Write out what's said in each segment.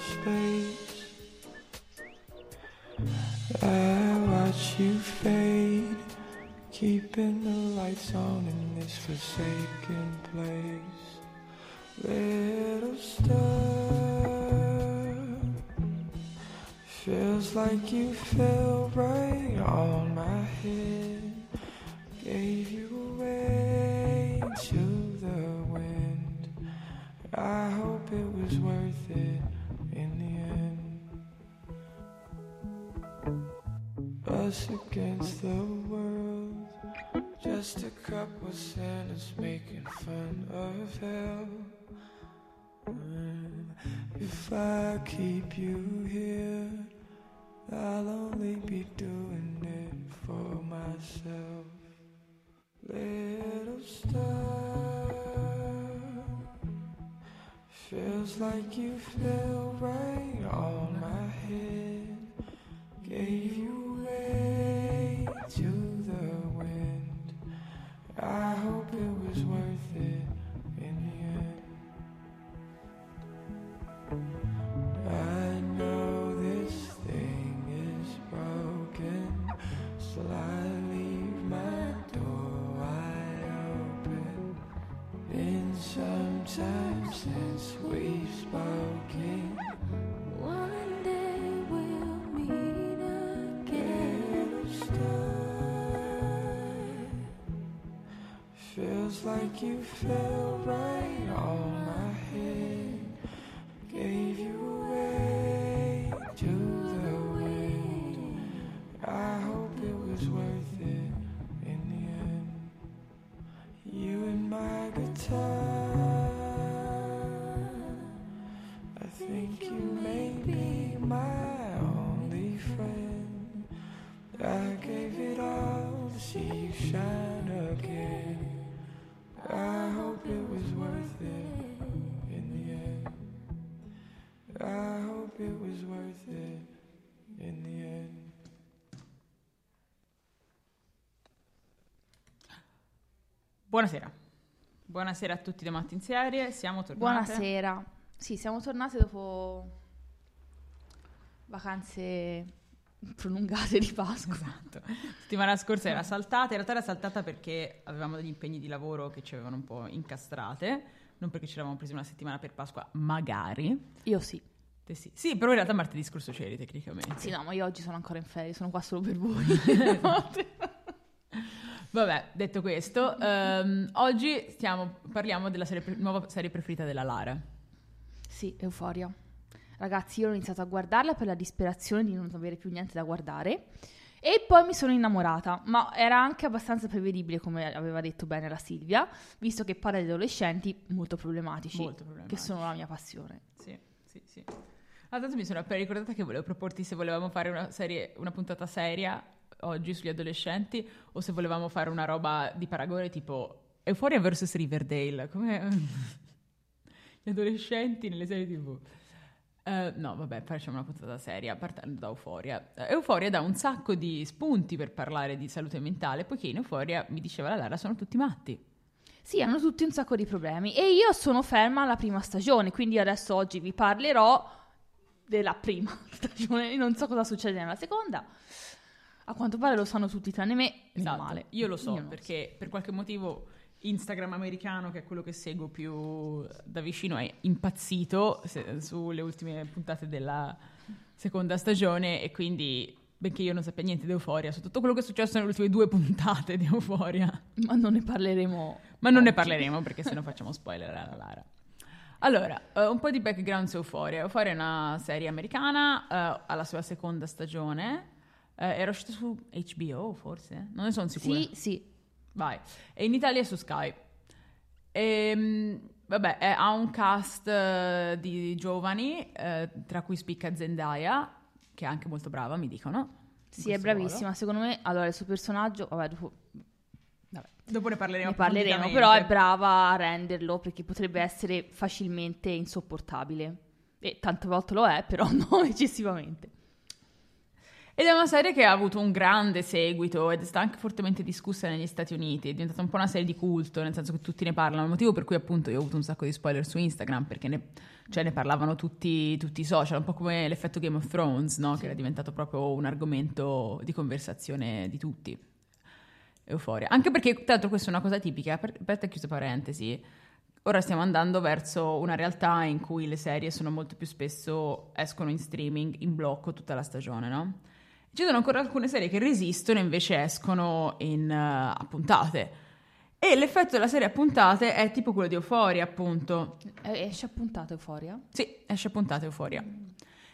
space. I watch you fade, keeping the lights on in this forsaken place. Little star, feels like you fell right on my head. Gave you away to the wind. I hope it was worth it in the end. Us against the world, just a couple sinners making fun of hell. If I keep you here, I'll only be doing it for myself. Little star, feels like you fell right on my head. Gave you way to the wind. I hope it was worth it in the end. I know this thing is broken, still I leave my door wide open. Been some time since we've spoken. Feels like you fell right on my head. Buonasera. Buonasera a tutti da Matti in serie, siamo tornati. Buonasera. Sì, siamo tornate dopo vacanze prolungate di Pasqua. Esatto. Settimana scorsa era saltata, in realtà era saltata perché avevamo degli impegni di lavoro che ci avevano un po' incastrate, non perché ci eravamo presi una settimana per Pasqua, magari. Io sì. Te sì. Sì, però in realtà martedì scorso c'eri tecnicamente. Sì, no, ma io oggi sono ancora in ferie, sono qua solo per voi. Vabbè, detto questo, ehm, oggi stiamo- parliamo della serie pre- nuova serie preferita della Lara. sì, euforia. Ragazzi, io ho iniziato a guardarla per la disperazione di non avere più niente da guardare. E poi mi sono innamorata, ma era anche abbastanza prevedibile, come aveva detto bene la Silvia, visto che parla di adolescenti molto problematici, Molto problematici. che sono la mia passione. Sì, sì, sì. Ah, tanto mi sono appena ricordata che volevo proporti se volevamo fare una serie, una puntata seria oggi sugli adolescenti o se volevamo fare una roba di paragone tipo Euphoria vs Riverdale, come gli adolescenti nelle serie TV. Eh, no, vabbè, facciamo una puntata seria partendo da Euphoria. Eh, Euphoria dà un sacco di spunti per parlare di salute mentale, poiché in Euphoria, mi diceva la Lara, sono tutti matti. Sì, hanno tutti un sacco di problemi. E io sono ferma alla prima stagione, quindi adesso oggi vi parlerò della prima stagione. Non so cosa succede nella seconda. A quanto pare lo sanno tutti tranne me. Meno Esatto, male. io lo so non perché per qualche motivo Instagram americano, che è quello che seguo più da vicino, è impazzito se- sulle ultime puntate della seconda stagione e quindi, benché io non sappia niente di Euforia, su tutto quello che è successo nelle ultime due puntate di Euforia, Ma non ne parleremo. ma non ne oggi. parleremo perché se no facciamo spoiler alla Lara. Allora, eh, un po' di background su Euphoria. Euphoria è una serie americana, eh, ha la sua seconda stagione, eh, era uscita su HBO forse? Non ne sono sicura. Sì, sì. Vai. E in Italia è su Sky. Ehm, vabbè, è- ha un cast eh, di giovani, eh, tra cui spicca Zendaya, che è anche molto brava, mi dicono. Sì, è bravissima. Secondo me, allora, il suo personaggio, vabbè, dopo ruolo. Dopo ne parleremo ne parleremo, però è brava a renderlo perché potrebbe essere facilmente insopportabile. E tante volte lo è, però non eccessivamente. Ed è una serie che ha avuto un grande seguito ed è stata anche fortemente discussa negli Stati Uniti. È diventata un po' una serie di culto, nel senso che tutti ne parlano. Il motivo per cui appunto io ho avuto un sacco di spoiler su Instagram, perché ne, cioè, ne parlavano tutti, tutti i social, un po' come l'effetto Game of Thrones, no? che era diventato proprio un argomento di conversazione di tutti. Euforia. Anche perché, tra l'altro, questa è una cosa tipica, aper- aperta e chiusa parentesi. Ora stiamo andando verso una realtà in cui le serie sono molto più spesso escono in streaming in blocco tutta la stagione, no? Ci sono ancora alcune serie che resistono e invece escono in, eh, a puntate. E l'effetto della serie a puntate è tipo quello di Euphoria, appunto. Eh, Esce a puntate Euforia? Sì, esce a puntate Euphoria.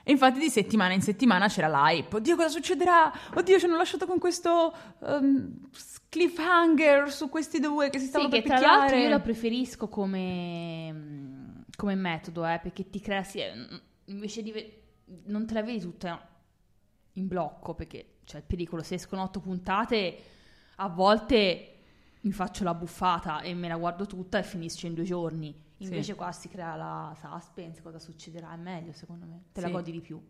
E infatti di settimana in settimana c'era l'hype. Oddio, cosa succederà? Oddio, ci hanno lasciato con questo ehm, cliffhanger su questi due che si Sì, stavano che per tra l'altro picchiare. io lo preferisco come, come metodo, eh, perché ti crea, sì, eh, invece di... non te la vedi tutta in blocco, perché c'è il pericolo, se escono otto puntate, a volte mi faccio la buffata e me la guardo tutta e finisce in due giorni. Invece Sì. qua si crea la suspense, cosa succederà, è meglio secondo me, te Sì. la godi di più.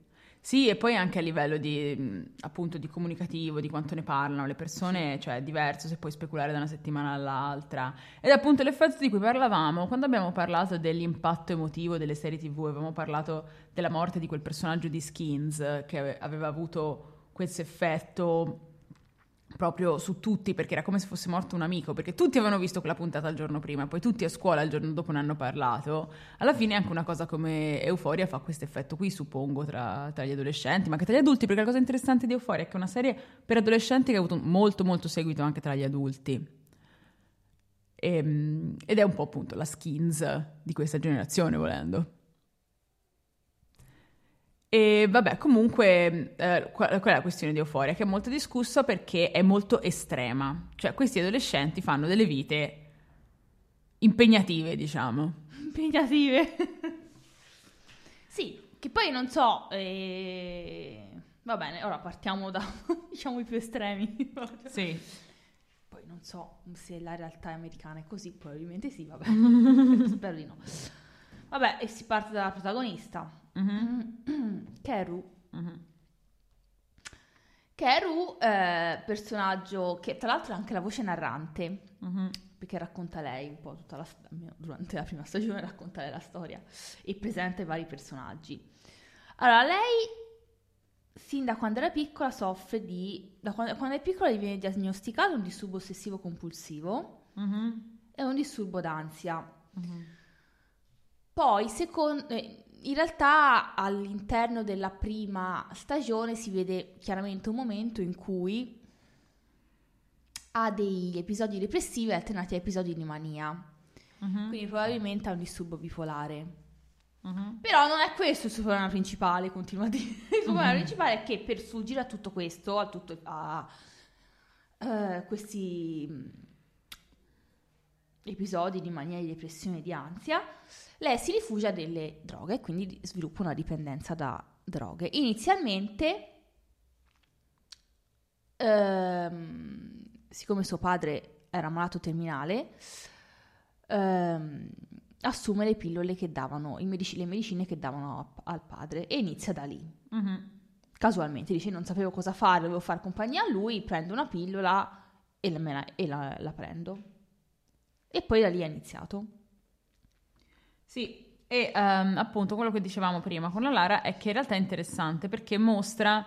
Sì, e poi anche a livello di, appunto, di comunicativo, di quanto ne parlano le persone, cioè è diverso se puoi speculare da una settimana all'altra. Ed appunto l'effetto di cui parlavamo, quando abbiamo parlato dell'impatto emotivo delle serie TV, avevamo parlato della morte di quel personaggio di Skins che ave- aveva avuto questo effetto proprio su tutti, perché era come se fosse morto un amico, perché tutti avevano visto quella puntata il giorno prima, poi tutti a scuola il giorno dopo ne hanno parlato. Alla fine anche una cosa come Euforia fa questo effetto qui, suppongo, tra, tra gli adolescenti, ma anche tra gli adulti, perché la cosa interessante di Euforia è che è una serie per adolescenti che ha avuto molto molto seguito anche tra gli adulti. Ehm, ed è un po' appunto la skins di questa generazione, volendo. E vabbè, comunque, eh, qual è la questione di Euforia? Che è molto discussa perché è molto estrema. Cioè, questi adolescenti fanno delle vite impegnative, diciamo. Impegnative. sì, che poi non so. eh, Va bene, ora partiamo da diciamo i più estremi. Sì. Poi non so se la realtà americana è così, probabilmente sì, vabbè. Spero di no. Vabbè, e si parte dalla protagonista, Mhm, Keru. mhm. Keru, eh, personaggio che tra l'altro ha anche la voce narrante, Mhm. perché racconta lei un po' tutta la durante la prima stagione racconta lei la storia e presenta i vari personaggi. Allora, lei sin da quando era piccola soffre di da quando, quando è piccola gli viene diagnosticato un disturbo ossessivo compulsivo Mhm. e un disturbo d'ansia. Mhm. Poi, secon- eh, in realtà all'interno della prima stagione si vede chiaramente un momento in cui ha degli episodi depressivi alternati a episodi di mania. Mhm. Quindi probabilmente ha un disturbo bipolare. Mhm. Però non è questo il suo problema principale, continua a dire. Il suo problema Mhm. principale è che per sfuggire a tutto questo, a, tutto, a eh, questi episodi di mania, di depressione e di ansia, lei si rifugia delle droghe e quindi sviluppa una dipendenza da droghe. Inizialmente, ehm, siccome suo padre era malato terminale, ehm, assume le pillole che davano, i medici- le medicine che davano a- al padre e inizia da lì. Mhm. Casualmente dice non sapevo cosa fare, dovevo fare compagnia a lui, prendo una pillola e la, la- e la- la prendo. E poi da lì è iniziato. Sì, e ehm, appunto quello che dicevamo prima con la Lara è che in realtà è interessante perché mostra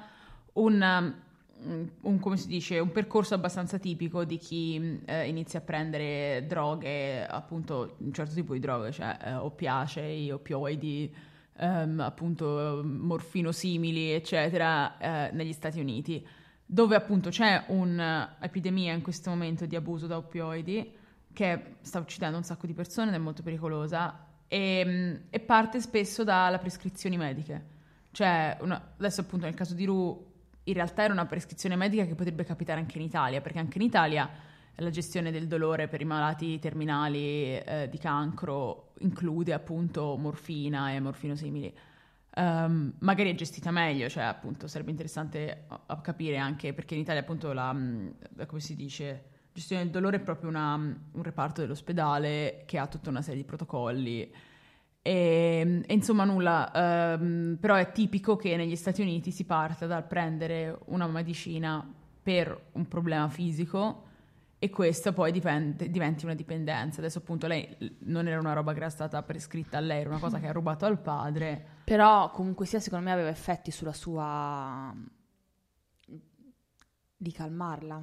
un, um, un, come si dice, un percorso abbastanza tipico di chi eh, inizia a prendere droghe, appunto un certo tipo di droghe, cioè eh, oppiacei, oppioidi, ehm, appunto morfino simili, eccetera, eh, negli Stati Uniti, dove appunto c'è un'epidemia in questo momento di abuso da oppioidi che sta uccidendo un sacco di persone ed è molto pericolosa e, ehm, e parte spesso dalle prescrizioni mediche. Cioè, una, adesso appunto nel caso di Ru, in realtà era una prescrizione medica che potrebbe capitare anche in Italia, perché anche in Italia la gestione del dolore per i malati terminali eh, di cancro include appunto morfina e morfino simili. Um, magari è gestita meglio, cioè appunto sarebbe interessante a, a capire anche perché in Italia appunto la, la come si dice, gestione del dolore è proprio una, un reparto dell'ospedale che ha tutta una serie di protocolli. E, e insomma nulla, um, però è tipico che negli Stati Uniti si parta dal prendere una medicina per un problema fisico e questa poi dipende, diventi una dipendenza. Adesso appunto lei non era una roba che era stata prescritta a lei, era una cosa che ha rubato al padre. Però comunque sia secondo me aveva effetti sulla sua di calmarla.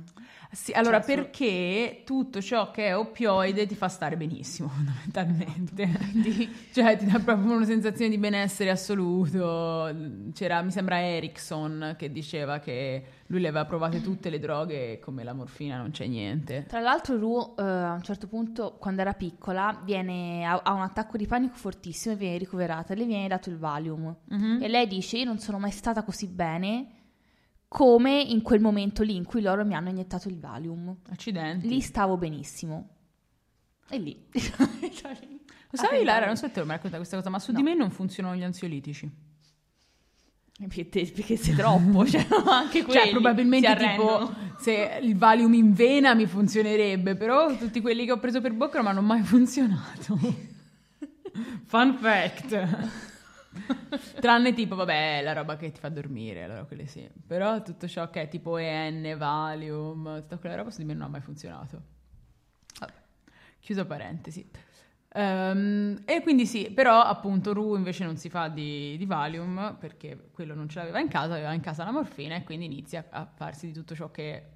Sì, allora cioè, perché tutto ciò che è oppioide ti fa stare benissimo, fondamentalmente. di... Cioè ti dà proprio una sensazione di benessere assoluto. C'era, mi sembra Erickson che diceva che lui le aveva provate tutte le droghe e come la morfina non c'è niente. Tra l'altro Ru uh, a un certo punto, quando era piccola, viene, ha, ha, un attacco di panico fortissimo e viene ricoverata le viene dato il Valium. Mm-hmm. E lei dice, io non sono mai stata così bene come in quel momento lì in cui loro mi hanno iniettato il Valium. Accidenti. Lì stavo benissimo. E lì. Lo sai, Lara, non so se te lo racconta questa cosa, ma su no. di me non funzionano gli ansiolitici. Perché, perché sei troppo, cioè, anche quelli cioè, probabilmente tipo se il Valium in vena mi funzionerebbe, però tutti quelli che ho preso per bocca non hanno mai funzionato. Fun fact. Tranne tipo, vabbè, la roba che ti fa dormire, allora quelle sì. Però tutto ciò che è tipo EN, Valium, tutta quella roba su di me non ha mai funzionato. Vabbè, chiuso parentesi. Um, e quindi sì, però appunto Ru invece non si fa di, di, Valium perché quello non ce l'aveva in casa, aveva in casa la morfina e quindi inizia a farsi di tutto ciò che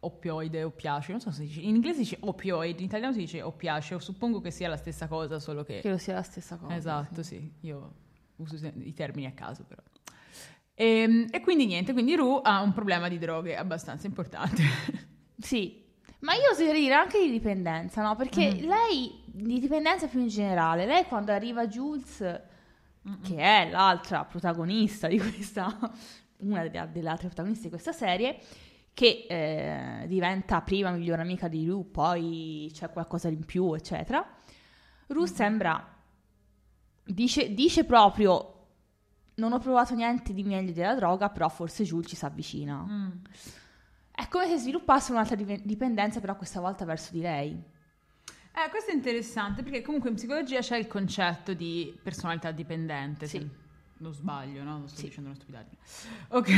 oppioide, oppiace, non so se dice, in inglese si dice opioid, in italiano si dice oppiace, suppongo che sia la stessa cosa, solo che... Che lo sia la stessa cosa. Esatto, sì, sì. io uso i termini a caso però. E, ehm, e, quindi niente, quindi Ru ha un problema di droghe abbastanza importante. sì, ma io oserei dire anche di dipendenza, no? Perché mm. lei, di dipendenza più in generale, lei quando arriva Jules, Mm-mm. che è l'altra protagonista di questa, una delle, delle altre protagoniste di questa serie, che eh, diventa prima migliore amica di Ru, poi c'è qualcosa in più, eccetera. Ru mm-hmm. sembra Dice, dice, proprio: Non ho provato niente di meglio della droga, però forse Jules ci si avvicina. Mm. È come se sviluppasse un'altra dipendenza, però questa volta verso di lei. Eh, questo è interessante perché comunque in psicologia c'è il concetto di personalità dipendente. Sì. non sbaglio, no? Non sto sì. dicendo una stupidaggine. Ok.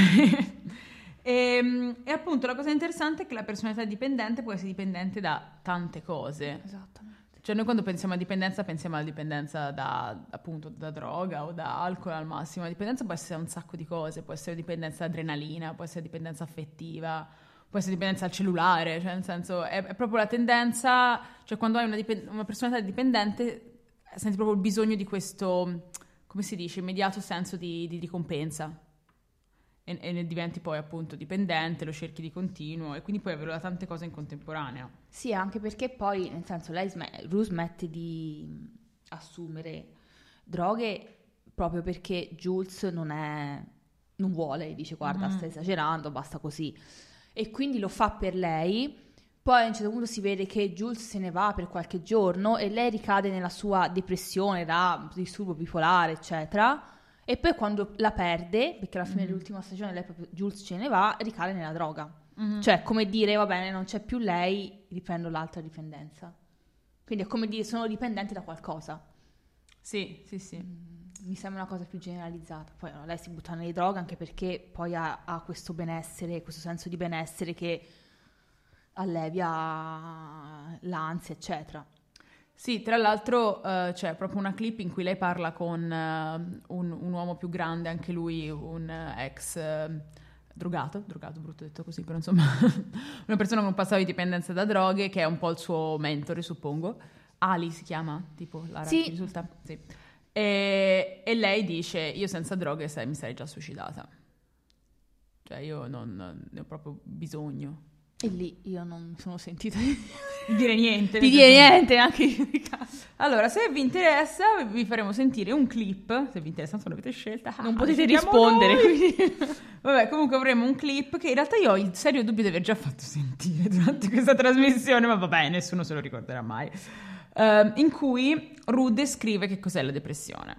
e, ehm, e, appunto la cosa interessante è che la personalità dipendente può essere dipendente da tante cose. Esattamente. Cioè noi quando pensiamo a dipendenza pensiamo alla dipendenza da, appunto, da droga o da alcol al massimo. La dipendenza può essere un sacco di cose, può essere dipendenza adrenalina, può essere dipendenza affettiva, può essere dipendenza al cellulare, cioè nel senso è, è proprio la tendenza, cioè quando hai una, dipend- una personalità dipendente senti proprio il bisogno di questo, come si dice, immediato senso di, di ricompensa e, e, ne diventi poi appunto dipendente, lo cerchi di continuo e quindi puoi avere da tante cose in contemporanea. Sì, anche perché poi, nel senso, lei sm- Ru smette di assumere droghe proprio perché Jules non è non vuole, dice guarda, mm-hmm. stai esagerando, basta così. E quindi lo fa per lei. Poi a un certo punto si vede che Jules se ne va per qualche giorno e lei ricade nella sua depressione da disturbo bipolare, eccetera e poi quando la perde, perché alla fine mm-hmm. dell'ultima stagione lei proprio Jules ce ne va, ricade nella droga. Mm-hmm. Cioè, come dire, va bene, non c'è più lei, riprendo l'altra dipendenza. Quindi è come dire, sono dipendente da qualcosa. Sì, sì, sì. Mm, mi sembra una cosa più generalizzata. Poi no, lei si butta nelle droghe anche perché poi ha, ha questo benessere, questo senso di benessere che allevia l'ansia, eccetera. Sì, tra l'altro eh, c'è proprio una clip in cui lei parla con eh, un, un uomo più grande, anche lui un eh, ex drogato, drogato brutto detto così, però insomma una persona con un passato di dipendenza da droghe che è un po' il suo mentore, suppongo. Ali si chiama, tipo Lara, Sì. risulta? Sì. E, e lei dice, io senza droghe sai, mi sarei già suicidata. Cioè io non, non- ne ho proprio bisogno. E lì io non mi sono sentita di Di dire niente. di dire niente anche io di. Allora, se vi interessa, vi faremo sentire un clip. Se vi interessa, non l'avete scelta. ah, Non potete decidiamo rispondere. Vabbè, comunque avremo un clip che in realtà io ho il serio dubbio di aver già fatto sentire durante questa trasmissione, ma vabbè, nessuno se lo ricorderà mai. Ehm, in cui Ruth descrive che cos'è la depressione.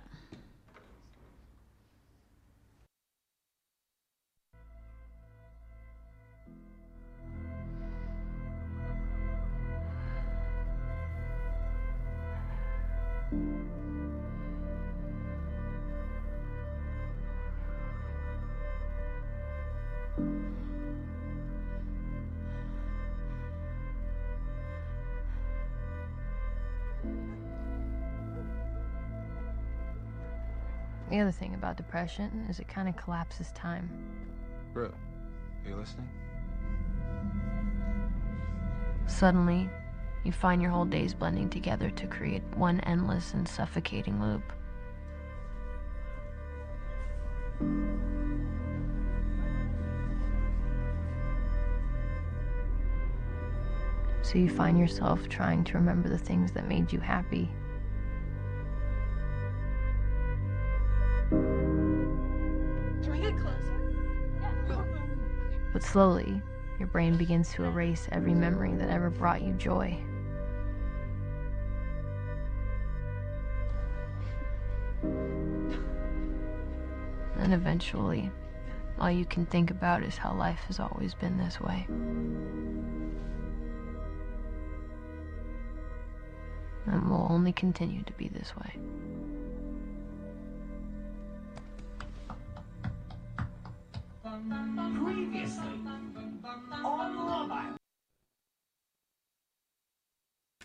The other thing about depression is it kind of collapses time. Bro, are you listening? Suddenly, you find your whole days blending together to create one endless and suffocating loop. So you find yourself trying to remember the things that made you happy. Can we get closer? But slowly, your brain begins to erase every memory that ever brought you joy. And eventually, all you can think about is how life has always been this way. And will only continue to be this way.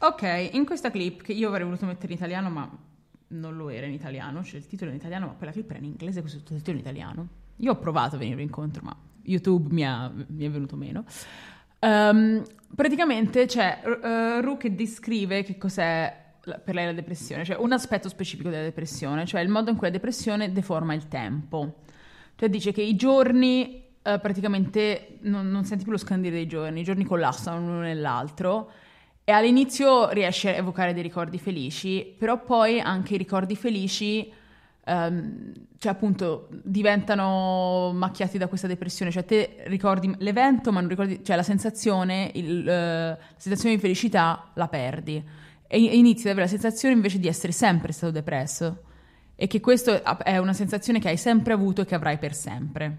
Ok, in questa clip che io avrei voluto mettere in italiano, ma non lo era in italiano, cioè il titolo in italiano, ma quella clip era in inglese con sottotitolo in italiano. Io ho provato a venire incontro, ma YouTube mi, ha- mi è venuto meno. Ehm, praticamente c'è uh, Ru che descrive che cos'è la- per lei la depressione, cioè un aspetto specifico della depressione, cioè il modo in cui la depressione deforma il tempo. Cioè dice che i giorni eh, praticamente non, non senti più lo scandire dei giorni, i giorni collassano l'uno nell'altro e all'inizio riesce a evocare dei ricordi felici, però poi anche i ricordi felici ehm, cioè appunto diventano macchiati da questa depressione, cioè te ricordi l'evento ma non ricordi, cioè la sensazione, il, eh, la sensazione di felicità la perdi. E, inizi ad avere la sensazione invece di essere sempre stato depresso e che questa è una sensazione che hai sempre avuto e che avrai per sempre.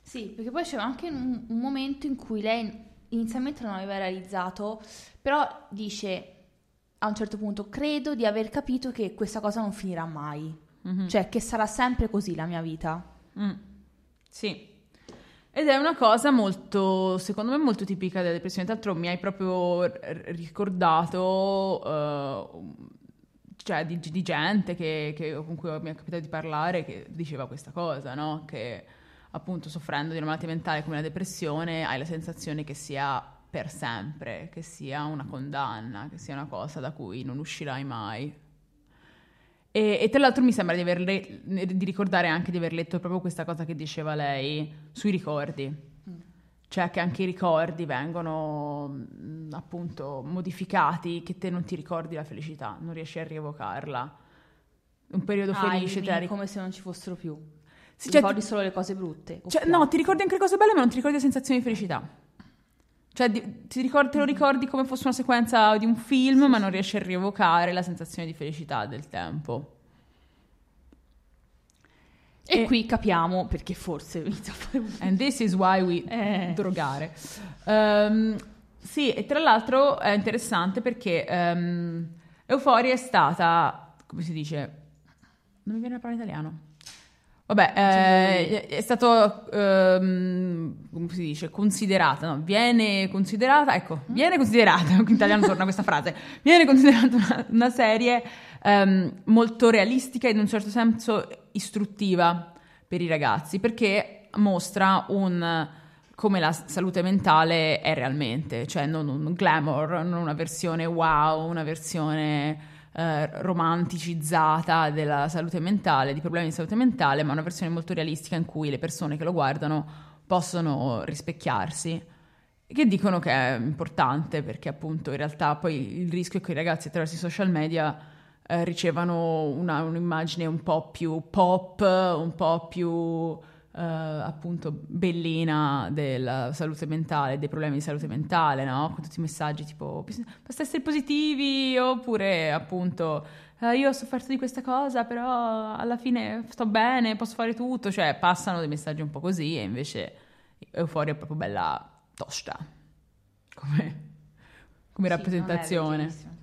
Sì, perché poi c'è anche un, un momento in cui lei inizialmente non aveva realizzato, però dice a un certo punto, credo di aver capito che questa cosa non finirà mai, Mhm. cioè che sarà sempre così la mia vita. Mm, Sì. Ed è una cosa molto, secondo me, molto tipica della depressione. Tra l'altro mi hai proprio ricordato, eh, cioè, di, di gente che, che- con cui mi è capitato di parlare che diceva questa cosa, no? Che appunto soffrendo di una malattia mentale come la depressione hai la sensazione che sia per sempre, che sia una condanna, che sia una cosa da cui non uscirai mai. E, e tra l'altro mi sembra di, aver le- di ricordare anche di aver letto proprio questa cosa che diceva lei sui ricordi. Cioè che anche i ricordi vengono mh, appunto modificati, che te non ti ricordi la felicità, non riesci a rievocarla. Un periodo Ah, felice te vino ric- come se non ci fossero più. Sì, Ti cioè, ricordi ti- solo le cose brutte. cioè, no, ti ricordi anche le cose belle, ma non ti ricordi la sensazione di felicità. Cioè, ti ricordi- te lo ricordi come fosse una sequenza di un film, ma non riesci a rievocare la sensazione di felicità del tempo. E e- qui capiamo perché forse inizia a fare un... And this is why we Eh. drogare. Ehm, sì, e tra l'altro è interessante perché ehm, Euphoria è stata, come si dice, non mi viene la parola in italiano. Vabbè, eh, è stato, ehm, come si dice, considerata, no, viene considerata, ecco, viene considerata, in italiano torna questa frase, viene considerata una, una serie molto realistica in un certo senso istruttiva per i ragazzi, perché mostra un come la salute mentale è realmente, cioè non un glamour, non una versione wow, una versione eh, romanticizzata della salute mentale, di problemi di salute mentale, ma una versione molto realistica in cui le persone che lo guardano possono rispecchiarsi. Che dicono che è importante perché appunto in realtà poi il rischio è che i ragazzi attraverso i social media eh, ricevano una, un'immagine un po' più pop, un po' più eh, appunto bellina della salute mentale, dei problemi di salute mentale, no? Con tutti i messaggi tipo basta essere positivi oppure appunto eh, io ho sofferto di questa cosa però alla fine sto bene, posso fare tutto, cioè passano dei messaggi un po' così e invece Euforia è proprio bella tosta come, come Sì, rappresentazione.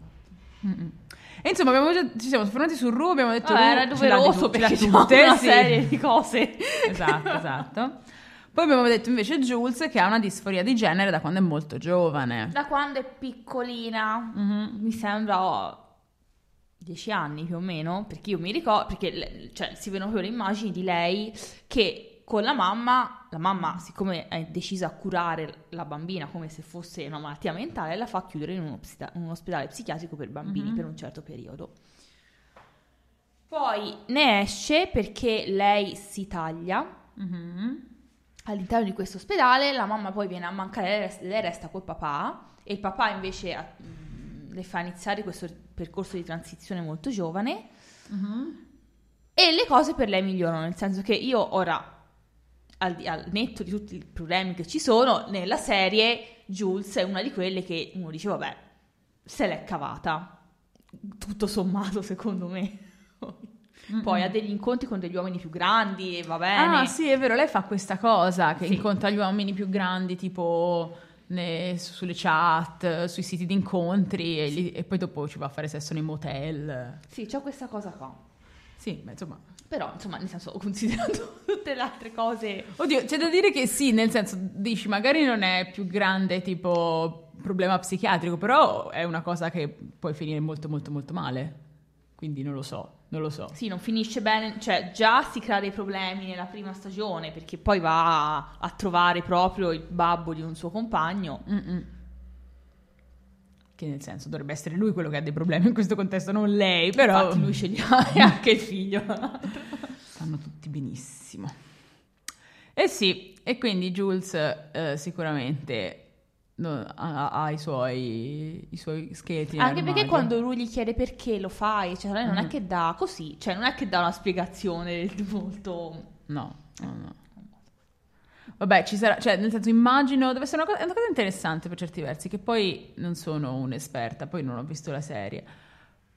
E insomma, già- ci siamo soffermati su Ru, abbiamo detto Vabbè, era doveroso perché c'è una sì. serie di cose. Esatto, esatto. Poi abbiamo detto invece Jules che ha una disforia di genere da quando è molto giovane. Da quando è piccolina, Mhm. mi sembra oh, dieci anni più o meno, perché io mi ricordo, perché le- cioè, si vedono proprio le immagini di lei che con la mamma, la mamma siccome è decisa a curare la bambina come se fosse una malattia mentale, la fa chiudere in uno, psita- in un ospedale psichiatrico per bambini Mhm. per un certo periodo. Poi ne esce perché lei si taglia Mhm. all'interno di questo ospedale, la mamma poi viene a mancare, lei resta, col papà e il papà invece ha- mh, le fa iniziare questo percorso di transizione molto giovane Mhm. e le cose per lei migliorano, nel senso che io ora, al, al netto di tutti i problemi che ci sono, nella serie Jules è una di quelle che uno dice, vabbè, se l'è cavata, tutto sommato secondo me. Poi ha degli incontri con degli uomini più grandi e va bene. Ah, sì, è vero, lei fa questa cosa che Sì. incontra gli uomini più grandi, tipo sulle chat, sui siti di incontri e, gli- e poi dopo ci va a fare sesso nei motel. Sì, c'ho questa cosa qua. Sì, ma insomma. Però, insomma, nel senso, considerando tutte le altre cose... Oddio, c'è da dire che sì, nel senso, dici, magari non è più grande tipo problema psichiatrico, però è una cosa che puoi finire molto molto molto male. Quindi non lo so, non lo so. Sì, non finisce bene, cioè già si crea dei problemi nella prima stagione perché poi va a, a trovare proprio il babbo di un suo compagno. Mm-mm. Che nel senso dovrebbe essere lui quello che ha dei problemi in questo contesto, non lei, però Infatti lui e anche il figlio. stanno tutti benissimo. E sì, e quindi Jules eh, sicuramente ha, ha i, suoi, i suoi scheletri. Anche perché quando lui gli chiede perché lo fai, cioè lei non è Mm. che dà così, cioè non è che dà una spiegazione molto... No, no, no. Vabbè, ci sarà, cioè, nel senso, immagino, deve essere una cosa, una cosa interessante per certi versi, che poi non sono un'esperta, poi non ho visto la serie.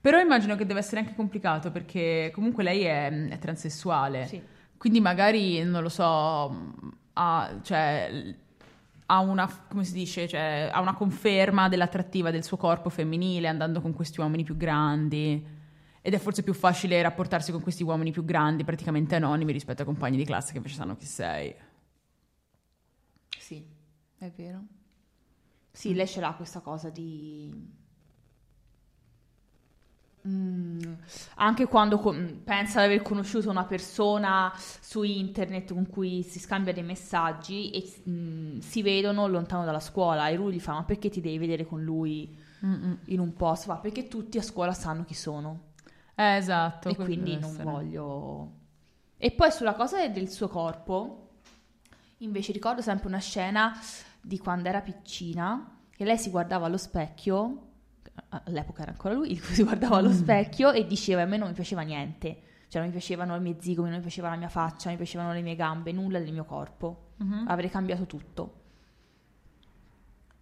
Però immagino che deve essere anche complicato perché comunque lei è, è transessuale. Sì. Quindi magari, non lo so, ha, cioè, ha una, come si dice, cioè, ha una conferma dell'attrattiva del suo corpo femminile andando con questi uomini più grandi. Ed è forse più facile rapportarsi con questi uomini più grandi, praticamente anonimi, rispetto ai compagni di classe che invece sanno chi sei. Sì, è vero. Sì, lei ce l'ha questa cosa di... Mm, anche quando con- pensa di aver conosciuto una persona su internet con cui si scambia dei messaggi e mm, si vedono lontano dalla scuola e lui gli fa ma perché ti devi vedere con lui Mm-mm. in un posto? Fa perché tutti a scuola sanno chi sono Eh, esatto. e quindi deve non essere. voglio... E poi sulla cosa del suo corpo, invece ricordo sempre una scena di quando era piccina, che lei si guardava allo specchio, all'epoca era ancora lui, si guardava allo Mm. specchio e diceva a me non mi piaceva niente, cioè non mi piacevano i miei zigomi, non mi piaceva la mia faccia, non mi piacevano le mie gambe, nulla del mio corpo, Mhm. avrei cambiato tutto.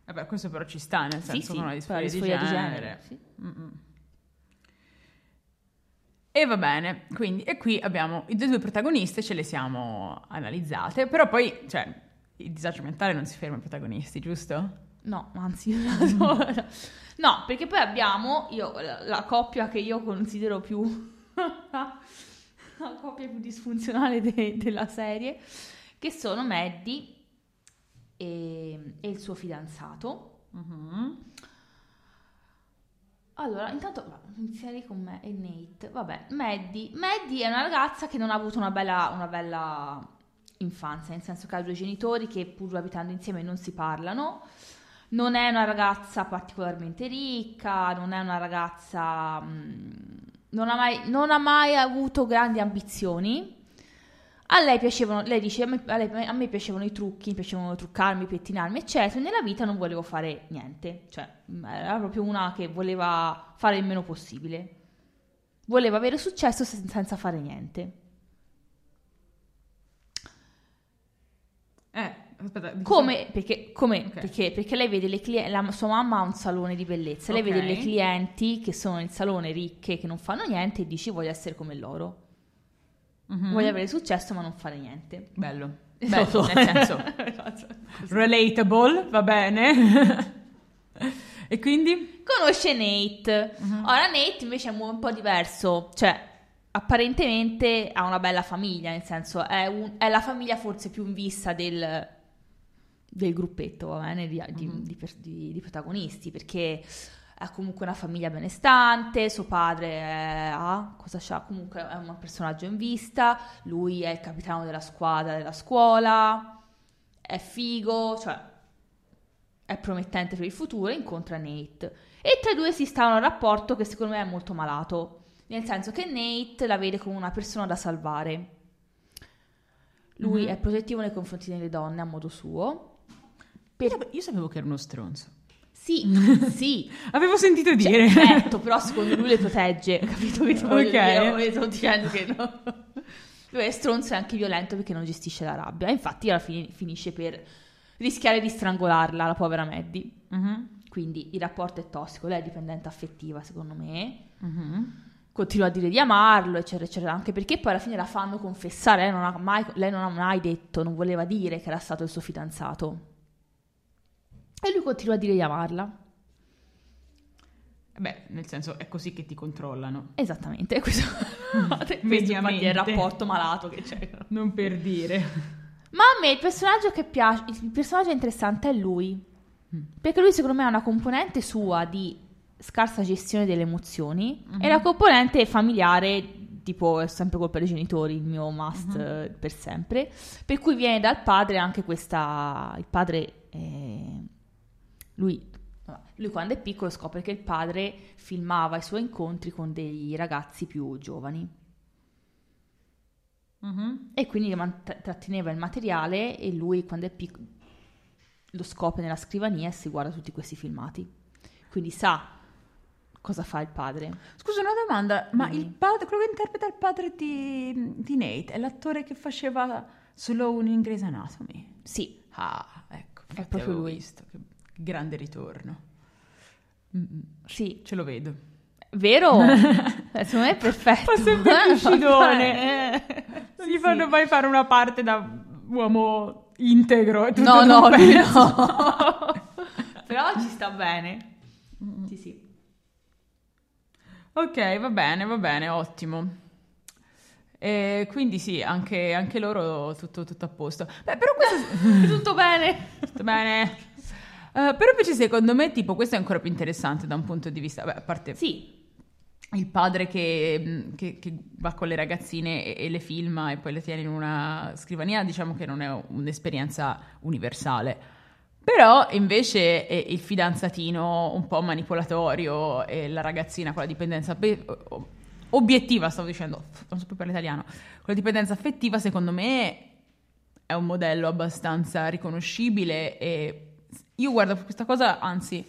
Vabbè, questo però ci sta, nel Sì, senso sì, però disforia, disforia di genere. sì. Mm-mm. E va bene, quindi, e qui abbiamo i due protagoniste, ce le siamo analizzate, però poi, cioè, il disagio mentale non si ferma ai protagonisti, giusto? No, anzi, no, perché poi abbiamo io, la, la coppia che io considero più la coppia più disfunzionale de- della serie, che sono Maddie e, e il suo fidanzato. Mhm. Allora, intanto va, iniziare con me e Nate. Vabbè, Maddie. Maddie è una ragazza che non ha avuto una bella, una bella infanzia, nel senso che ha due genitori che pur abitando insieme non si parlano. Non è una ragazza particolarmente ricca, non è una ragazza... mm, non ha mai, non ha mai avuto grandi ambizioni. A lei piacevano, lei dice, a me, a lei- a me piacevano i trucchi, mi piacevano truccarmi, pettinarmi, eccetera. Nella vita non volevo fare niente, cioè mh, era proprio una che voleva fare il meno possibile. Voleva avere successo sen- senza fare niente. Eh, aspetta. di Come? Perché, come? Ok. Perché, perché lei vede le clienti, sua mamma ha un salone di bellezza, lei Ok. vede le clienti che sono nel salone ricche, che non fanno niente e dice voglio essere come loro. Mhm. Voglio avere successo ma non fare niente. Bello. Esatto. Bello, nel senso, relatable, va bene. e quindi? Conosce Nate. Ora Nate invece è un po' diverso, cioè apparentemente ha una bella famiglia, nel senso è, un- è la famiglia forse più in vista del, del gruppetto, va bene, di, di- di per- di- di protagonisti, perché ha comunque una famiglia benestante, suo padre è, ha, cosa c'ha? Comunque è un personaggio in vista, lui è il capitano della squadra della scuola, è figo, cioè è promettente per il futuro incontra Nate. E tra i due si sta un rapporto che secondo me è molto malato, nel senso che Nate la vede come una persona da salvare. Lui Mhm. è protettivo nei confronti delle donne a modo suo. Per- io sapevo che era uno stronzo. Sì, sì, Avevo sentito cioè, dire. certo, però secondo lui le protegge, capito che ti voglio Ok. dire? Sto dicendo che no. Lui è stronzo e anche violento perché non gestisce la rabbia. Infatti alla fine finisce per rischiare di strangolarla, la povera Maddie. Mhm, Quindi il rapporto è tossico, lei è dipendente affettiva secondo me, mhm. continua a dire di amarlo, eccetera, eccetera, anche perché poi alla fine la fanno confessare, lei non ha mai, lei non ha mai detto, non voleva dire che era stato il suo fidanzato. E lui continua a dire di amarla. Beh, nel senso, è così che ti controllano. Esattamente, questo, questo è Mediamente. il rapporto malato che c'è. Non per dire. Ma a me il personaggio che piace, il personaggio interessante è lui. Perché lui secondo me ha una componente sua di scarsa gestione delle emozioni e la componente familiare, tipo è sempre colpa dei genitori, il mio must eh, per sempre. Per cui viene dal padre anche questa... Il padre... eh, lui, lui quando è piccolo scopre che il padre filmava i suoi incontri con dei ragazzi più giovani. Mhm. E quindi tratteneva il materiale e lui quando è piccolo lo scopre nella scrivania e si guarda tutti questi filmati. Quindi sa cosa fa il padre. Scusa, una domanda, ma il padre, quello che interpreta il padre di, di Nate è l'attore che faceva Sloane in Grey's Anatomy? Sì, Ah, ecco, infatti proprio lui. visto, che grande ritorno. Mm, sì, Ce lo vedo. vero? Secondo me è perfetto. Fa sempre cuscidone. eh. Non Sì, gli fanno sì. mai fare una parte da uomo integro. No, no, no. Però ci sta bene. Sì, sì. Ok, va bene, va bene, ottimo. E quindi sì, anche, anche loro tutto, tutto a posto. Beh, però questo... Tutto bene. Tutto bene. Eh, però invece secondo me, tipo, questo è ancora più interessante da un punto di vista... Beh, a parte Sì, il padre che, mh, che- che va con le ragazzine e, e le filma e poi le tiene in una scrivania, diciamo che non è un'esperienza universale. Però invece il fidanzatino un po' manipolatorio e la ragazzina con la dipendenza be- obiettiva, stavo dicendo, non so più per l'italiano, con la dipendenza affettiva secondo me è un modello abbastanza riconoscibile e io guardo questa cosa, anzi,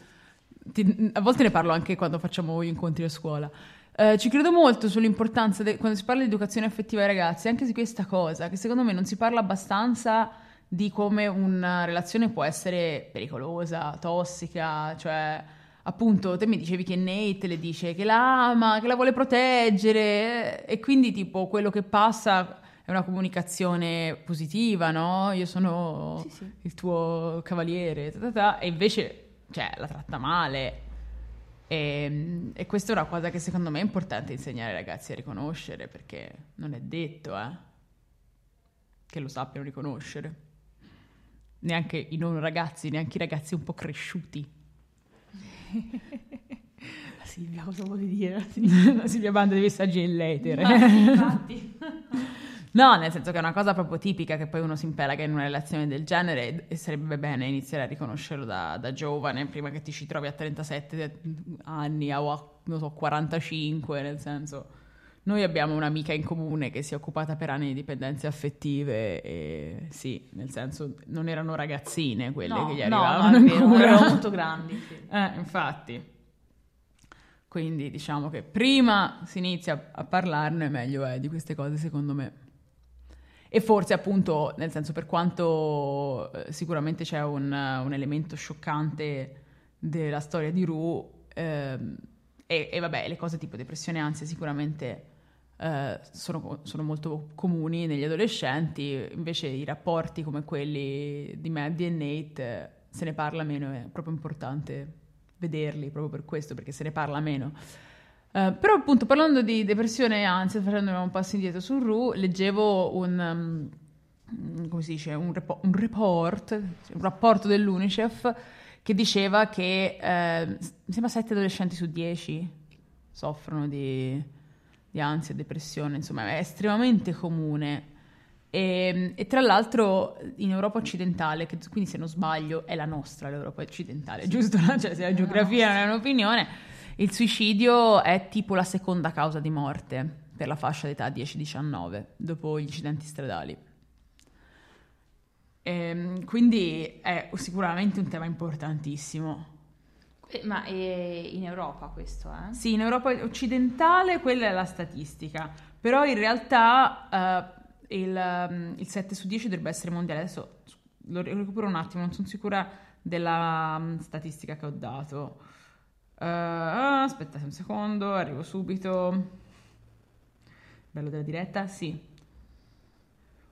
ti- a volte ne parlo anche quando facciamo gli incontri a scuola. Eh, ci credo molto sull'importanza de- quando si parla di educazione affettiva ai ragazzi, anche di questa cosa, che secondo me non si parla abbastanza di come una relazione può essere pericolosa, tossica, cioè appunto te mi dicevi che Nate le dice che la ama, che la vuole proteggere e quindi tipo quello che passa è una comunicazione positiva, no? Io sono Sì, sì. il tuo cavaliere, ta ta ta, e invece cioè, la tratta male. E, e questa è una cosa che secondo me è importante insegnare ai ragazzi a riconoscere, perché non è detto eh, che lo sappiano riconoscere. Neanche i non ragazzi, neanche i ragazzi un po' cresciuti. La Silvia, cosa vuole dire? La Silvia manda dei messaggi in letere. Infatti. No, nel senso che è una cosa proprio tipica che poi uno si impelaga in una relazione del genere e sarebbe bene iniziare a riconoscerlo da, da giovane, prima che ti ci trovi a 37 anni o a, non so, 45, nel senso... Noi abbiamo un'amica in comune che si è occupata per anni di dipendenze affettive e sì, nel senso non erano ragazzine quelle No, che gli no, no, arrivavano è in erano molto grandi. sì. Eh, infatti. Quindi diciamo che prima si inizia a parlarne, meglio è di queste cose, secondo me. E forse appunto, nel senso, per quanto eh, sicuramente c'è un, un elemento scioccante della storia di Rue, ehm, e, e vabbè, le cose tipo depressione e ansia sicuramente eh, sono, sono molto comuni negli adolescenti, invece i rapporti come quelli di Maddie e Nate eh, se ne parla meno, è proprio importante vederli proprio per questo, perché se ne parla meno. Eh, però appunto parlando di depressione e ansia, facendo un passo indietro su Ru, leggevo un, um, come si dice, un, repo- un report, un rapporto dell'UNICEF che diceva che mi sembra 7 adolescenti su 10 soffrono di, di ansia e depressione, insomma è estremamente comune. E, e tra l'altro in Europa occidentale, che quindi se non sbaglio è la nostra l'Europa occidentale, giusto? Cioè se la geografia non è un'opinione, il suicidio è tipo la seconda causa di morte per la fascia d'età 10-19 dopo gli incidenti stradali. Ehm, quindi è sicuramente un tema importantissimo. Eh, Ma è in Europa questo, eh? Sì, in Europa occidentale quella è la statistica, però in realtà eh, il, um, il 7 su 10 dovrebbe essere mondiale. Adesso lo recupero un attimo, non sono sicura della um, statistica che ho dato. Eh, aspettate un secondo, arrivo subito. Bello della diretta, sì.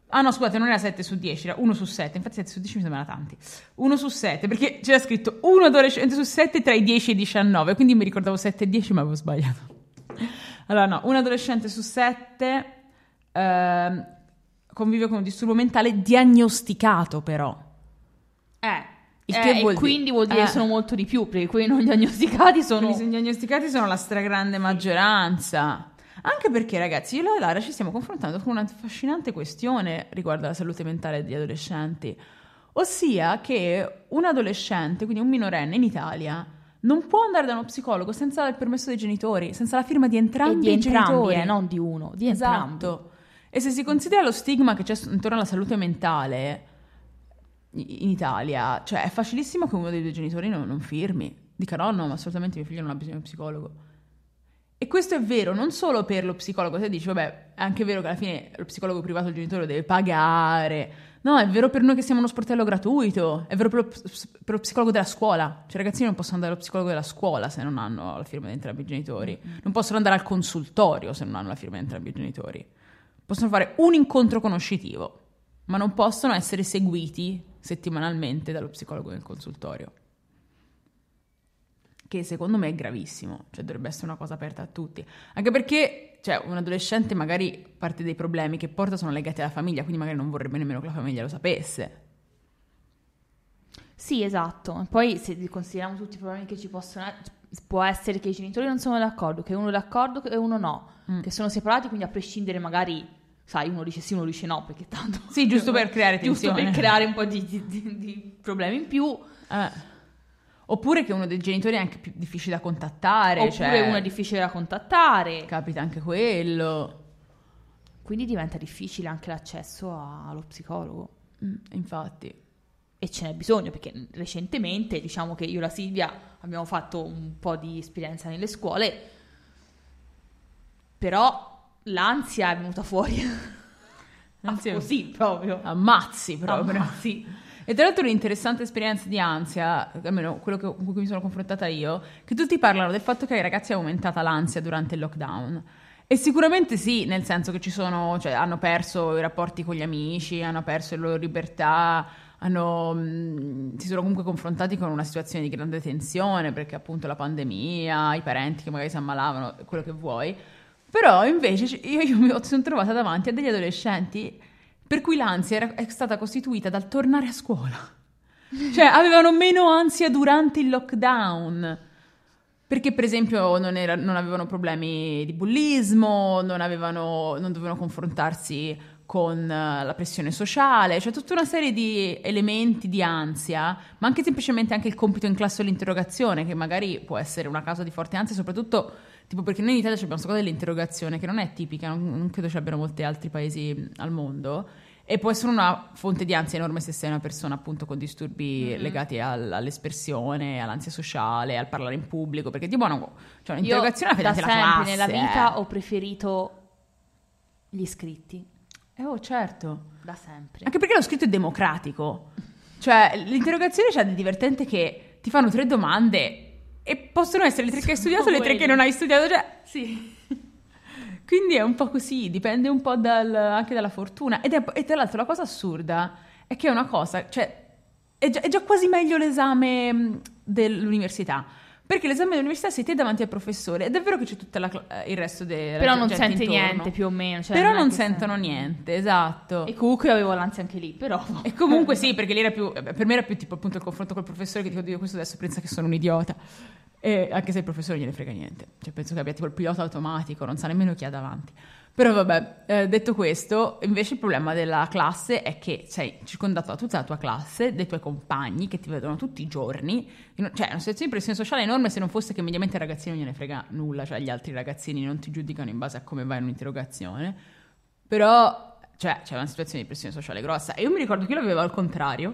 Ah no, scusate, non era 7 su 10, era 1 su 7, infatti 7 su 10 mi sembrava tanti. 1 su 7, perché c'era scritto 1 adolescente su 7 tra i 10 e i 19, quindi mi ricordavo 7 e 10, ma avevo sbagliato. Allora no, un adolescente su 7 ehm, convive con un disturbo mentale diagnosticato però. Eh, Il eh, che e vuol di- quindi vuol dire eh. che sono molto di più, perché quelli non diagnosticati sono... Quelli diagnosticati sono la stragrande maggioranza. Anche perché, ragazzi, io e Lara ci stiamo confrontando con una affascinante questione riguardo alla salute mentale degli adolescenti. Ossia che un adolescente, quindi un minorenne in Italia, non può andare da uno psicologo senza il permesso dei genitori, senza la firma di E entrambi di i entrambi, genitori. eh, non di uno, di entrambi. Esatto. E se si considera lo stigma che c'è intorno alla salute mentale i- in Italia, cioè è facilissimo che uno dei due genitori non, non firmi. Dica no, no, ma assolutamente mio figlio non ha bisogno di uno psicologo. E questo è vero non solo per lo psicologo, se dici, vabbè, è anche vero che alla fine lo psicologo privato il genitore deve pagare. No, è vero per noi che siamo uno sportello gratuito, è vero per lo, per lo psicologo della scuola. Cioè, i ragazzini non possono andare allo psicologo della scuola se non hanno la firma di entrambi i genitori. Non possono andare al consultorio se non hanno la firma di entrambi i genitori. Possono fare un incontro conoscitivo, ma non possono essere seguiti settimanalmente dallo psicologo nel consultorio. Che secondo me è gravissimo, cioè dovrebbe essere una cosa aperta a tutti. Anche perché, cioè, un adolescente magari parte dei problemi che porta sono legati alla famiglia, quindi magari non vorrebbe nemmeno che la famiglia lo sapesse. Sì, esatto. Poi se consideriamo tutti i problemi che ci possono essere, può essere che i genitori non sono d'accordo, che uno è d'accordo e uno no, Mm. che sono separati, quindi a prescindere magari, sai, uno dice sì, uno dice no, perché tanto... Sì, giusto per creare Giusto tensione. per creare un po' di, di- di- di problemi in più, Eh. Oppure che uno dei genitori è anche più difficile da contattare. oppure cioè, uno è difficile da contattare, Capita anche quello. quindi diventa difficile anche l'accesso a- allo psicologo. Mm, infatti. E ce n'è bisogno perché recentemente, diciamo che io e la Silvia abbiamo fatto un po' di esperienza nelle scuole, però l'ansia è venuta fuori L'ansia- così proprio. Ammazzi proprio. Ammazzi. E tra l'altro un'interessante esperienza di ansia, almeno quello che- con cui mi sono confrontata io, che tutti parlano del fatto che ai ragazzi è aumentata l'ansia durante il lockdown. E sicuramente sì, nel senso che ci sono, cioè, hanno perso i rapporti con gli amici, hanno perso le loro libertà, hanno, mh, si sono comunque confrontati con una situazione di grande tensione perché appunto la pandemia, i parenti che magari si ammalavano, quello che vuoi. Però invece io, io mi sono trovata davanti a degli adolescenti per cui l'ansia era, è stata costituita dal tornare a scuola. Cioè avevano meno ansia durante il lockdown. Perché, per esempio, non, era- non avevano problemi di bullismo, non, avevano- non dovevano confrontarsi con eh, la pressione sociale, cioè tutta una serie di elementi di ansia, ma anche semplicemente anche il compito in classe o l'interrogazione, che magari può essere una causa di forte ansia, soprattutto tipo perché noi in Italia abbiamo questa cosa dell'interrogazione che non è tipica, non, non credo ci abbiano molti altri paesi mh, al mondo. E può essere una fonte di ansia enorme se sei una persona appunto con disturbi legati al- all'espressione, all'ansia sociale, al parlare in pubblico, perché tipo una, cioè Io un'interrogazione la da fai sempre davanti alla nella vita eh. ho preferito gli iscritti, Eh, oh, certo. da sempre. Anche perché lo scritto è democratico. Cioè, l'interrogazione c'ha del divertente che ti fanno tre domande e possono essere le tre che hai studiato e le tre che non hai studiato. Cioè, Sì. quindi è un po' così, dipende un po' dal- anche dalla fortuna. Ed è, e tra l'altro la cosa assurda è che è una cosa, cioè, è già, è già quasi meglio l'esame dell'università. Perché l'esame dell'università sei te davanti al professore ed è vero che c'è tutto il resto della Però non sente intorno. niente più o meno. cioè Però non che sentono sente- niente, esatto. E comunque io avevo l'ansia anche lì, però... E comunque sì, perché lì era più, eh, per me era più tipo appunto il confronto col professore che dico, Dio, questo adesso pensa che sono un idiota. E anche se il professore gliene frega niente. Cioè penso che abbia tipo il pilota automatico, non sa nemmeno chi ha davanti. Però vabbè, eh, detto questo, invece il problema della classe è che sei circondato da tutta la tua classe, dei tuoi compagni che ti vedono tutti i giorni. Cioè, è una situazione di pressione sociale enorme se non fosse che mediamente ai ragazzini non gliene frega nulla, cioè gli altri ragazzini non ti giudicano in base a come vai in un'interrogazione. Però, cioè, c'è una situazione di pressione sociale grossa. E io mi ricordo che io l'avevo al contrario,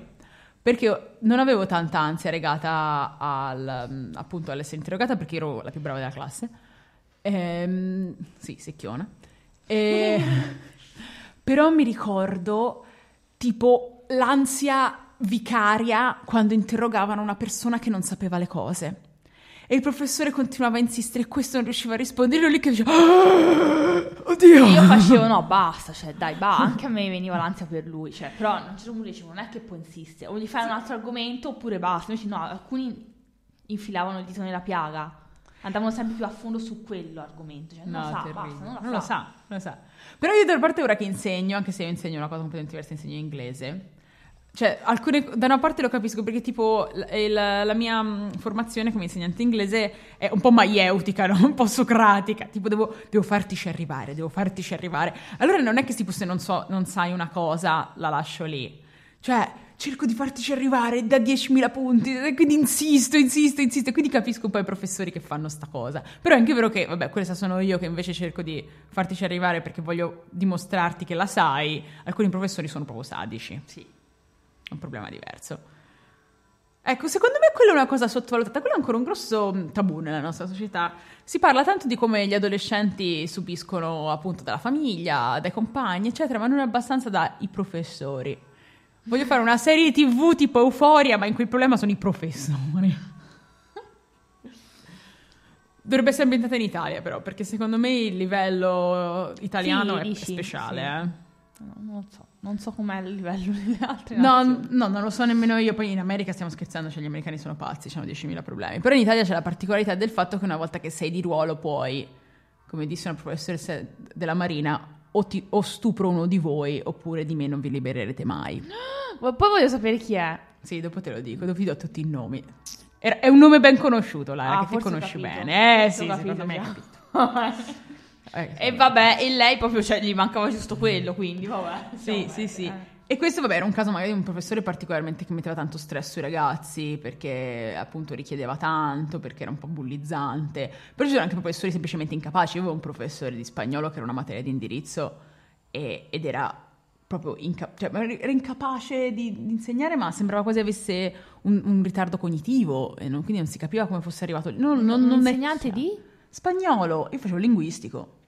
perché non avevo tanta ansia legata al, appunto all'essere interrogata, perché ero la più brava della classe. Ehm, sì, secchiona. E- però mi ricordo tipo l'ansia vicaria quando interrogavano una persona che non sapeva le cose. E il professore continuava a insistere e questo non riusciva a rispondere. Io lì che dicevo, "Ah, oddio. Io facevo no, basta, cioè dai, va, anche a me veniva l'ansia per lui, cioè, però a un certo punto dicevo non è che può insistere, o gli fai un altro argomento oppure basta, invece no, alcuni infilavano il dito nella piaga, andavano sempre più a fondo su quello argomento, cioè non No, lo sa, basta, non, la non lo sa. sa, non lo sa. Però io da parte ora che insegno, anche se io insegno una cosa completamente diversa, insegno inglese. Cioè, alcune, da una parte lo capisco perché tipo l- il- la mia mh, formazione come insegnante inglese è un po' maieutica, no? un po' socratica, tipo devo, devo fartici arrivare, devo fartici arrivare. Allora non è che tipo se non, so, non sai una cosa la lascio lì. Cioè, cerco di fartici arrivare da 10.000 punti, quindi insisto, insisto, insisto, e quindi capisco un po' i professori che fanno sta cosa. Però è anche vero che, vabbè, questa sono io che invece cerco di fartici arrivare perché voglio dimostrarti che la sai. Alcuni professori sono proprio sadici. Sì. È un problema diverso. Ecco, secondo me quella è una cosa sottovalutata, quello è ancora un grosso mm, tabù nella nostra società. Si parla tanto di come gli adolescenti subiscono appunto dalla famiglia, dai compagni, eccetera, ma non abbastanza dai professori. Voglio fare una serie TV tipo Euforia, ma in cui il problema sono i professori. Dovrebbe essere ambientata in Italia, però, perché secondo me il livello italiano Sì, è dici, speciale, sì. eh. No, non so, non so com'è il livello delle altre No, nazioni. no, non lo so nemmeno io. Poi in America stiamo scherzando, cioè gli americani sono pazzi, hanno 10.000 problemi. Però in Italia c'è la particolarità del fatto che una volta che sei di ruolo puoi, come disse una professoressa della Marina, o, ti- o stupro uno di voi oppure di me non vi libererete mai. Ma Poi voglio sapere chi è. Sì, dopo te lo dico, dopo vi do tutti i nomi. Era- è un nome ben conosciuto, Lara, Ah, che ti conosci capito. bene. Eh sì, ho secondo me hai capito capito. Eh, E vabbè, e lei proprio, cioè, gli mancava giusto quello, quindi vabbè. Sì, sì, sì. eh. E questo, vabbè, era un caso magari di un professore particolarmente che metteva tanto stress sui ragazzi, perché appunto richiedeva tanto, perché era un po' bullizzante. Però ci sono anche professori semplicemente incapaci. Io avevo un professore di spagnolo che era una materia di indirizzo e- ed era proprio inca- cioè, era incapace di, di insegnare, ma sembrava quasi avesse un, un ritardo cognitivo, e non- quindi non si capiva come fosse arrivato. Non, non, Un non è insegnante chiaro. di? Spagnolo, io facevo linguistico,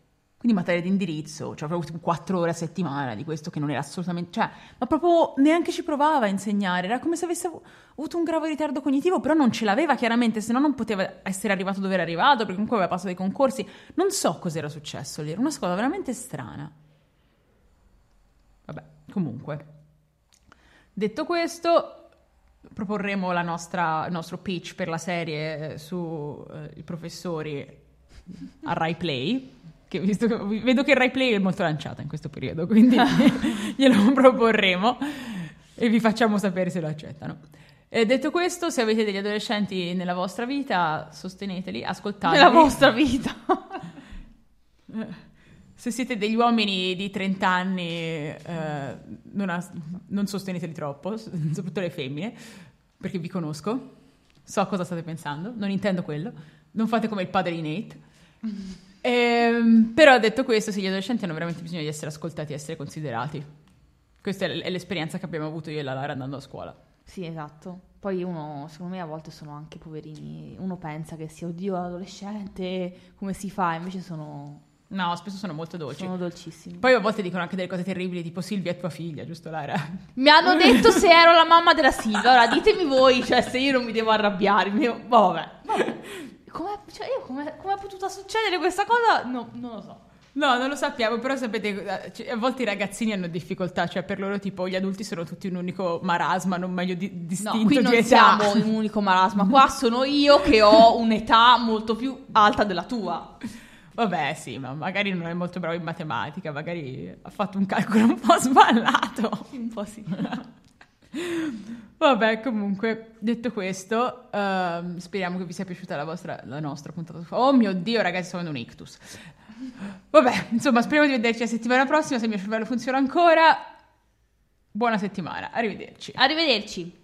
quindi materia di indirizzo, cioè proprio quattro ore a settimana di questo che non era assolutamente, cioè, ma proprio neanche ci provava a insegnare, era come se avesse avu- avuto un grave ritardo cognitivo, però non ce l'aveva chiaramente, se no non poteva essere arrivato dove era arrivato, perché comunque aveva passato dei concorsi, non so cos'era successo lì, era una scuola veramente strana. Vabbè, comunque. Detto questo, proporremo la nostra, il nostro pitch per la serie sui professori a Rai Play. Che visto che- vedo che Rai Play è molto lanciata in questo periodo, quindi glielo proporremo e vi facciamo sapere se lo accettano. E detto questo, se avete degli adolescenti nella vostra vita, sosteneteli, ascoltateli. Nella vostra vita. Se siete degli uomini di 30 anni, eh, non, as- non sosteneteli troppo, soprattutto le femmine, perché vi conosco, so cosa state pensando, non intendo quello, non fate come il padre di Nate. Ehm, però detto questo, sì, gli adolescenti hanno veramente bisogno di essere ascoltati e essere considerati. Questa è l'esperienza che abbiamo avuto io e la Lara andando a scuola. Sì, esatto. Poi uno, secondo me, a volte sono anche poverini. Uno pensa che sia, oddio, adolescente, come si fa? Invece sono, No, spesso sono molto dolci. sono dolcissimi. Poi a volte dicono anche delle cose terribili, tipo Silvia è tua figlia, giusto Lara? Mi hanno detto se ero la mamma della Silvia. Ora ditemi voi, cioè, se io non mi devo arrabbiare. mi devo- Vabbè. vabbè. Com'è, cioè, io come, come è potuta succedere questa cosa? No, non lo so. No, non lo sappiamo, però sapete, eh, cioè, a volte i ragazzini hanno difficoltà, cioè per loro tipo gli adulti sono tutti un unico marasma, non meglio di- distinto No, qui non siamo un unico marasma. Qua sono io che ho un'età molto più alta della tua. Vabbè, sì, ma magari non è molto bravo in matematica, magari ha fatto un calcolo un po' sballato. Un po' sì. Vabbè, comunque, detto questo, ehm, speriamo che vi sia piaciuta la, vostra, la nostra puntata. Oh mio Dio, ragazzi, avendo un ictus. Vabbè, insomma, speriamo di vederci la settimana prossima, se il mio cervello funziona ancora. Buona settimana, arrivederci. Arrivederci.